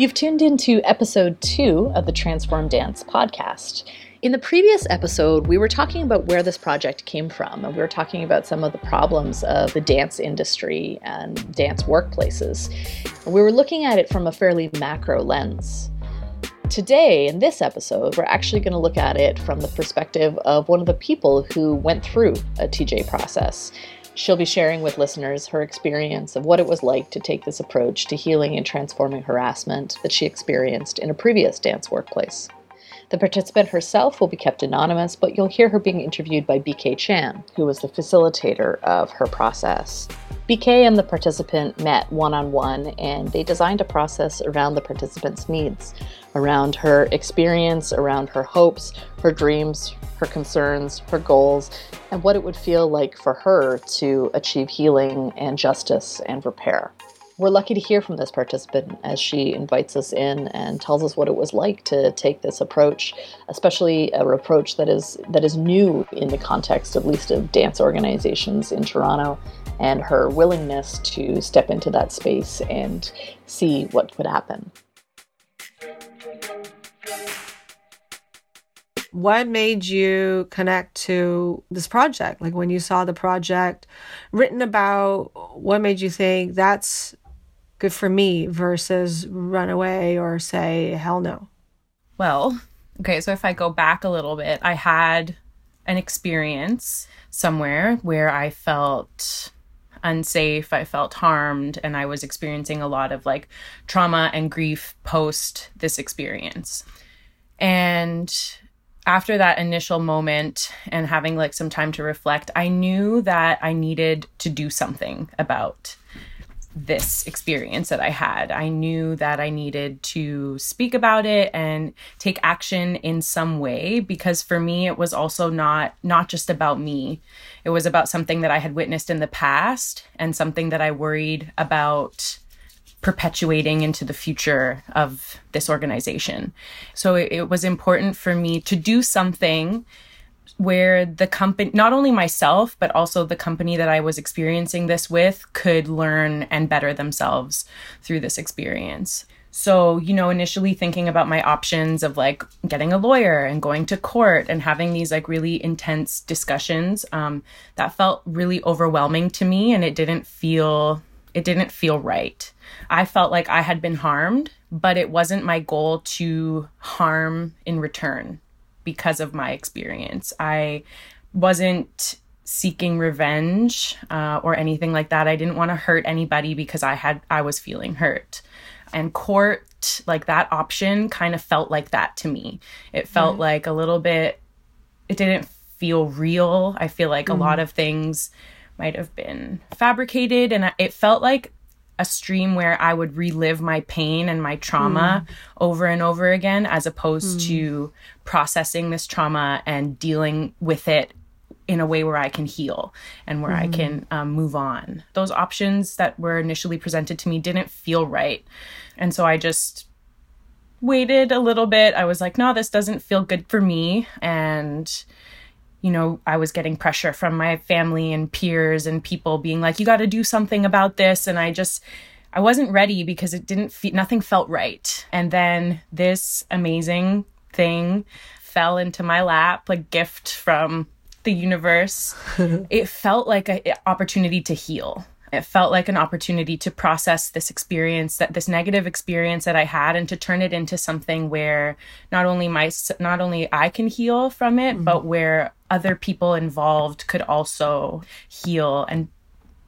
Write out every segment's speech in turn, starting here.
You've tuned into episode two of the Transform Dance podcast. In the previous episode, we were talking about where this project came from, and we were talking about some of the problems of the dance industry and dance workplaces. We were looking at it from a fairly macro lens. Today, in this episode, we're actually going to look at it from the perspective of one of the people who went through a TJ process She'll be sharing with listeners her experience of what it was like to take this approach to healing and transforming harassment that she experienced in a previous dance workplace. The participant herself will be kept anonymous, but you'll hear her being interviewed by BK Chan, who was the facilitator of her process. BK and the participant met one on one and they designed a process around the participant's needs, around her experience, around her hopes, her dreams, her concerns, her goals, and what it would feel like for her to achieve healing and justice and repair. We're lucky to hear from this participant as she invites us in and tells us what it was like to take this approach, especially a approach that is that is new in the context at least of dance organizations in Toronto and her willingness to step into that space and see what could happen. What made you connect to this project? Like when you saw the project written about, what made you think that's good for me versus run away or say hell no? Well, okay, so if I go back a little bit, I had an experience somewhere where I felt unsafe, I felt harmed, and I was experiencing a lot of like trauma and grief post this experience. And after that initial moment and having like some time to reflect, I knew that I needed to do something about this experience that I had. I knew that I needed to speak about it and take action in some way because for me it was also not not just about me. It was about something that I had witnessed in the past and something that I worried about perpetuating into the future of this organization. So it, it was important for me to do something where the company, not only myself, but also the company that I was experiencing this with, could learn and better themselves through this experience. So, you know, initially thinking about my options of like getting a lawyer and going to court and having these like really intense discussions, um, that felt really overwhelming to me and it didn't feel it didn't feel right. I felt like I had been harmed, but it wasn't my goal to harm in return because of my experience. I wasn't seeking revenge uh, or anything like that. I didn't want to hurt anybody because I had I was feeling hurt. And court, like that option, kind of felt like that to me. It felt mm like a little bit. It didn't feel real. I feel like mm a lot mm-hmm. of things might have been fabricated, and it felt like a stream where I would relive my pain and my trauma mm. over and over again, as opposed mm. to processing this trauma and dealing with it in a way where I can heal and where mm. I can um, move on. Those options that were initially presented to me didn't feel right. And so I just waited a little bit. I was like, no, this doesn't feel good for me. And you know, I was getting pressure from my family and peers and people being like, you got to do something about this. And I just, I wasn't ready because it didn't feel, nothing felt right. And then this amazing thing fell into my lap, like gift from the universe. it felt like an opportunity to heal. It felt like an opportunity to process this experience, that this negative experience that I had, and to turn it into something where not only my not only I can heal from it, mm-hmm. but where other people involved could also heal and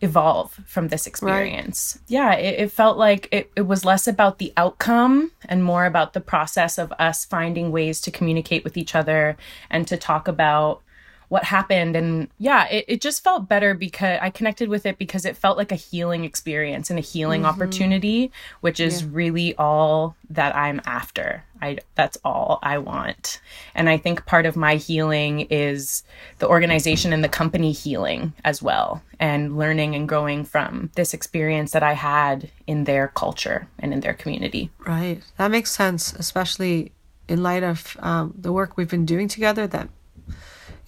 evolve from this experience. Right. Yeah, it, it, felt like it, it was less about the outcome and more about the process of us finding ways to communicate with each other and to talk about what happened. And yeah it, it just felt better because i connected with it because it felt like a healing experience and a healing mm-hmm. opportunity which is yeah. really all that i'm after. I that's all i want. And i think part of my healing is the organization and the company healing as well and learning and growing from this experience that i had in their culture and in their community. Right. That makes sense especially in light of um, the work we've been doing together that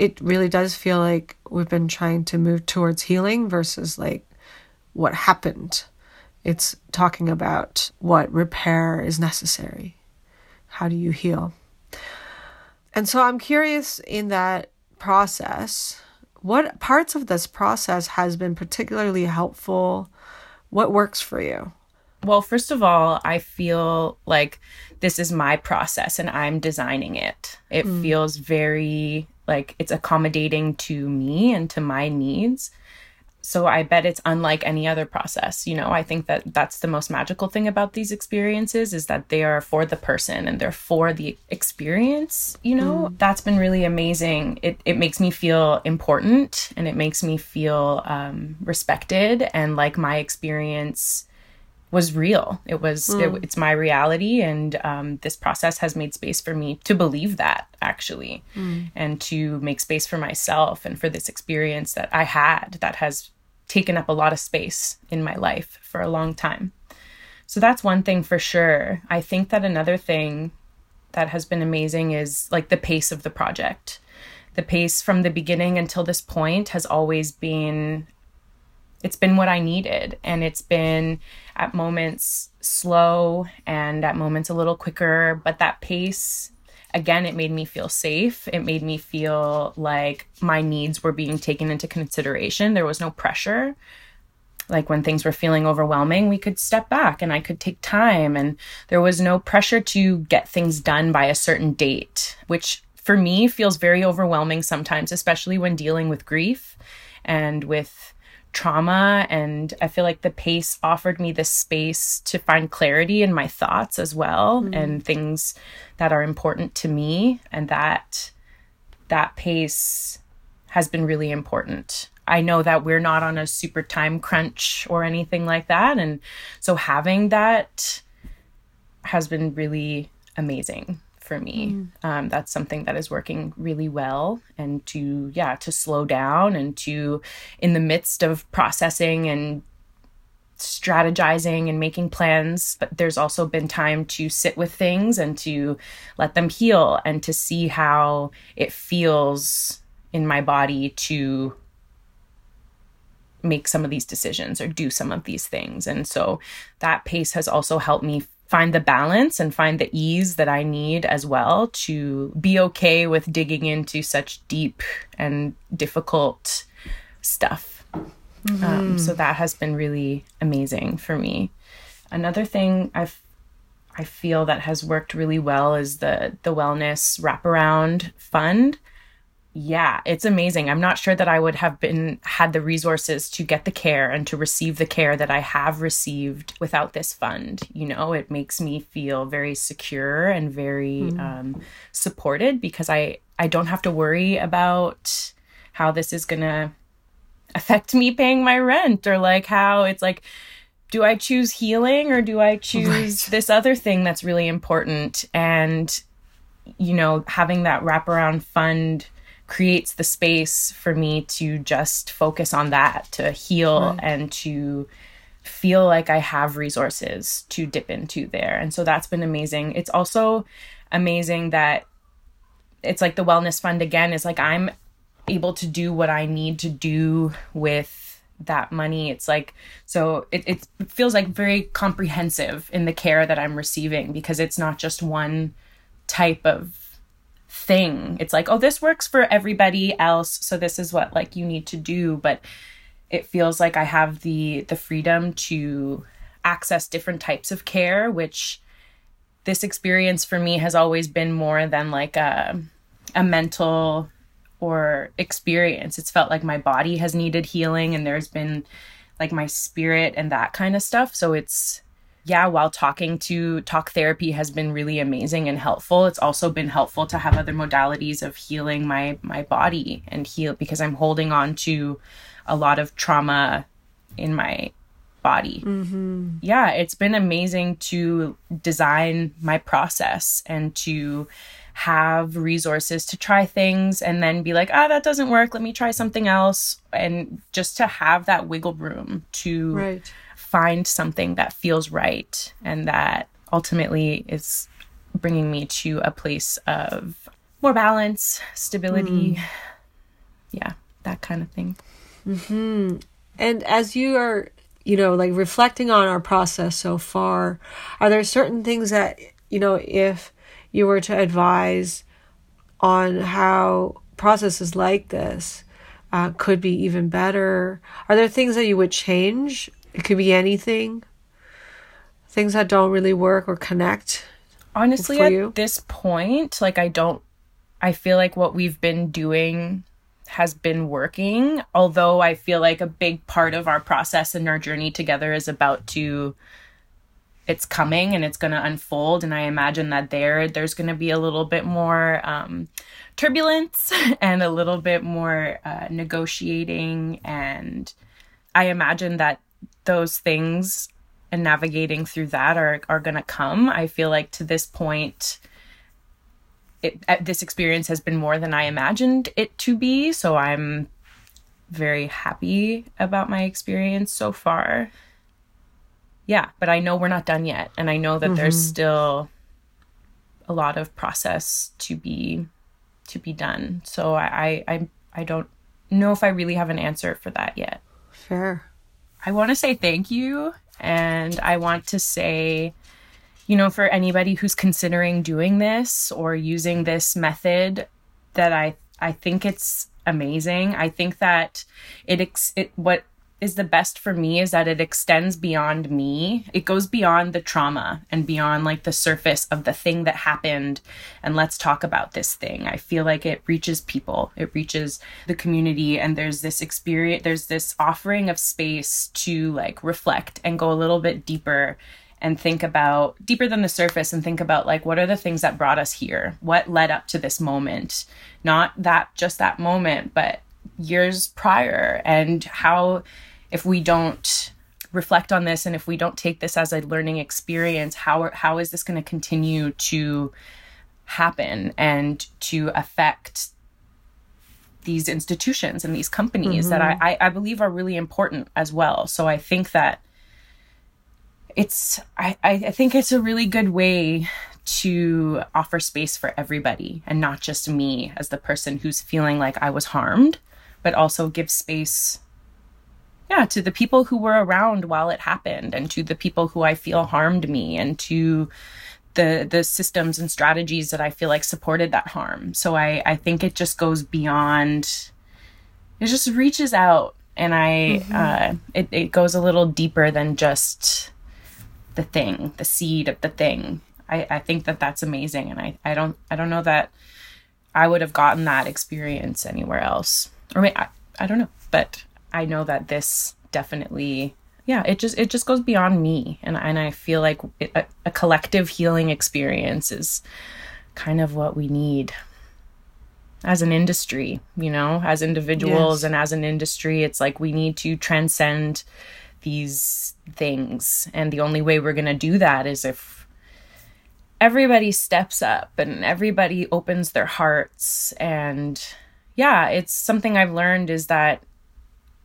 it really does feel like we've been trying to move towards healing versus like what happened It's talking about what repair is necessary. How do you heal? And so I'm curious in that process, what parts of this process has been particularly helpful? What works for you? Well, first of all, I feel like this is my process and I'm designing it. It mm. feels very like it's accommodating to me and to my needs. So I bet it's unlike any other process. You know, I think that that's the most magical thing about these experiences is that they are for the person and they're for the experience, you know. Mm. That's been really amazing. It it makes me feel important and it makes me feel um, respected and like my experience was real. It was mm. it, it's my reality, and um, this process has made space for me to believe that actually, mm. and to make space for myself and for this experience that I had that has taken up a lot of space in my life for a long time. So that's one thing for sure. I think that another thing that has been amazing is like the pace of the project. The pace from the beginning until this point has always been it's been what I needed. And it's been at moments slow and at moments a little quicker, but that pace, again, it made me feel safe. It made me feel like my needs were being taken into consideration. There was no pressure. Like when things were feeling overwhelming, we could step back and I could take time. And there was no pressure to get things done by a certain date, which for me feels very overwhelming sometimes, especially when dealing with grief and with trauma and i feel like the pace offered me this space to find clarity in my thoughts as well mm. and things that are important to me and that that pace has been really important i know that we're not on a super time crunch or anything like that and so having that has been really amazing for me. Mm. Um, that's something that is working really well. And to, yeah, to slow down and to, in the midst of processing and strategizing and making plans, but there's also been time to sit with things and to let them heal and to see how it feels in my body to make some of these decisions or do some of these things. And so that pace has also helped me find the balance and find the ease that I need as well to be okay with digging into such deep and difficult stuff. Mm-hmm. Um, so that has been really amazing for me. Another thing I've I feel that has worked really well is the the wellness wraparound fund yeah, it's amazing. I'm not sure that I would have been had the resources to get the care and to receive the care that I have received without this fund. You know, it makes me feel very secure and very mm. um, supported because I I don't have to worry about how this is gonna affect me paying my rent or like how it's like do I choose healing or do I choose right. this other thing that's really important and you know having that wraparound fund creates the space for me to just focus on that, to heal right. and to feel like I have resources to dip into there. And so that's been amazing. It's also amazing that it's like the wellness fund again is like I'm able to do what I need to do with that money. It's like so it, it feels like very comprehensive in the care that I'm receiving because it's not just one type of thing. It's like, oh, this works for everybody else, so this is what like you need to do, but it feels like I have the the freedom to access different types of care, which this experience for me has always been more than like a a mental or experience. It's felt like my body has needed healing and there's been like my spirit and that kind of stuff. So it's yeah, while talking to talk therapy has been really amazing and helpful, it's also been helpful to have other modalities of healing my my body and heal because I'm holding on to a lot of trauma in my body. Mm-hmm. Yeah, it's been amazing to design my process and to have resources to try things and then be like, ah, oh, that doesn't work. Let me try something else. And just to have that wiggle room to right find something that feels right and that ultimately is bringing me to a place of more balance, stability. Mm. Yeah, that kind of thing. Mm-hmm. And as you are you know, like reflecting on our process so far, are there certain things that, you know, if you were to advise on how processes like this uh, could be even better, are there things that you would change? It could be anything, things that don't really work or connect. Honestly, at you? this point, like, I don't, I feel like what we've been doing has been working, although I feel like a big part of our process and our journey together is about to it's coming and it's going to unfold and i imagine that there there's going to be a little bit more um, turbulence and a little bit more uh, negotiating and i imagine that those things and navigating through that are are going to come i feel like to this point it, uh, this experience has been more than I imagined it to be. So I'm very happy about my experience so far. Yeah, but I know we're not done yet. And I know that mm-hmm. there's still a lot of process to be to be done. So I, I I don't know if I really have an answer for that yet. Sure. I want to say thank you and I want to say you know, for anybody who's considering doing this or using this method, that I I think it's amazing. I think that it ex- it what is the best for me is that it extends beyond me. It goes beyond the trauma and beyond like the surface of the thing that happened. And let's talk about this thing. I feel like it reaches people, it reaches the community. And there's this experience, there's this offering of space to like reflect and go a little bit deeper and think about deeper than the surface and think about like what are the things that brought us here what led up to this moment not that just that moment but years prior and how if we don't reflect on this and if we don't take this as a learning experience how how is this going to continue to happen and to affect these institutions and these companies mm-hmm. that I, I believe are really important as well so i think that it's I, I think it's a really good way to offer space for everybody and not just me as the person who's feeling like I was harmed, but also give space yeah, to the people who were around while it happened and to the people who I feel harmed me and to the the systems and strategies that I feel like supported that harm. So I I think it just goes beyond it just reaches out and I mm-hmm. uh it, it goes a little deeper than just the thing, the seed of the thing. I, I think that that's amazing, and I, I don't I don't know that I would have gotten that experience anywhere else, or I, I don't know, but I know that this definitely yeah it just it just goes beyond me and and I feel like it, a, a collective healing experience is kind of what we need as an industry you know as individuals yes. and as an industry it's like we need to transcend these things. And the only way we're going to do that is if everybody steps up and everybody opens their hearts. And yeah, it's something I've learned is that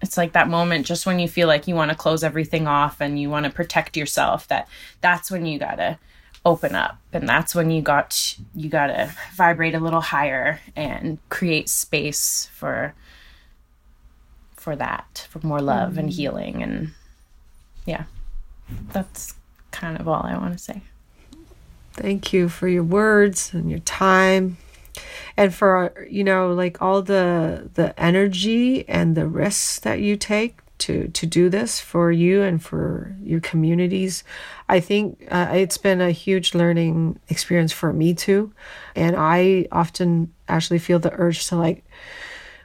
it's like that moment just when you feel like you want to close everything off and you want to protect yourself that that's when you got to open up and that's when you got you got to vibrate a little higher and create space for for that for more love mm. and healing and yeah, that's kind of all I want to say. Thank you for your words and your time and for you know like all the the energy and the risks that you take to to do this for you and for your communities i think uh, it's been a huge learning experience for me too. And i often actually feel the urge to like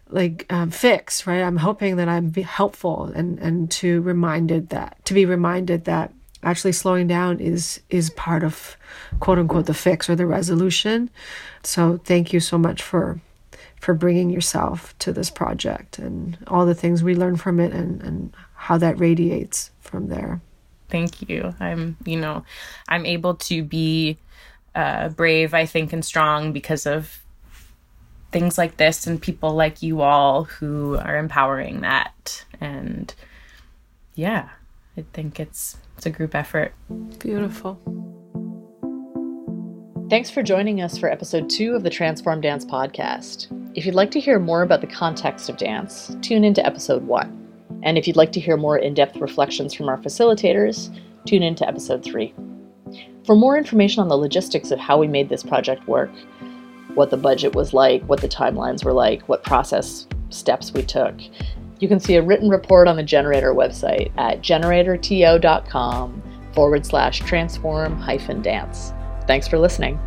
like um, fix right? I'm hoping that i'm helpful and and to reminded that to be reminded that actually slowing down is is part of quote unquote the fix or the resolution. So thank you so much for for bringing yourself to this project and all the things we learn from it and and how that radiates from there. Thank you. I'm you know i'm able to be uh, brave i think and strong because of things like this and people like you all who are empowering that. And yeah, I think it's it's a group effort. Beautiful. Thanks for joining us for episode two of the Transform Dance podcast. If you'd like to hear more about the context of dance, tune into episode one. And if you'd like to hear more in depth reflections from our facilitators, tune in to episode 3. For more information on the logistics of how we made this project work, what the budget was like, what the timelines were like, what process steps we took, you can see a written report on the Generator website at generatorto.com forward slash transform hyphen dance. Thanks for listening.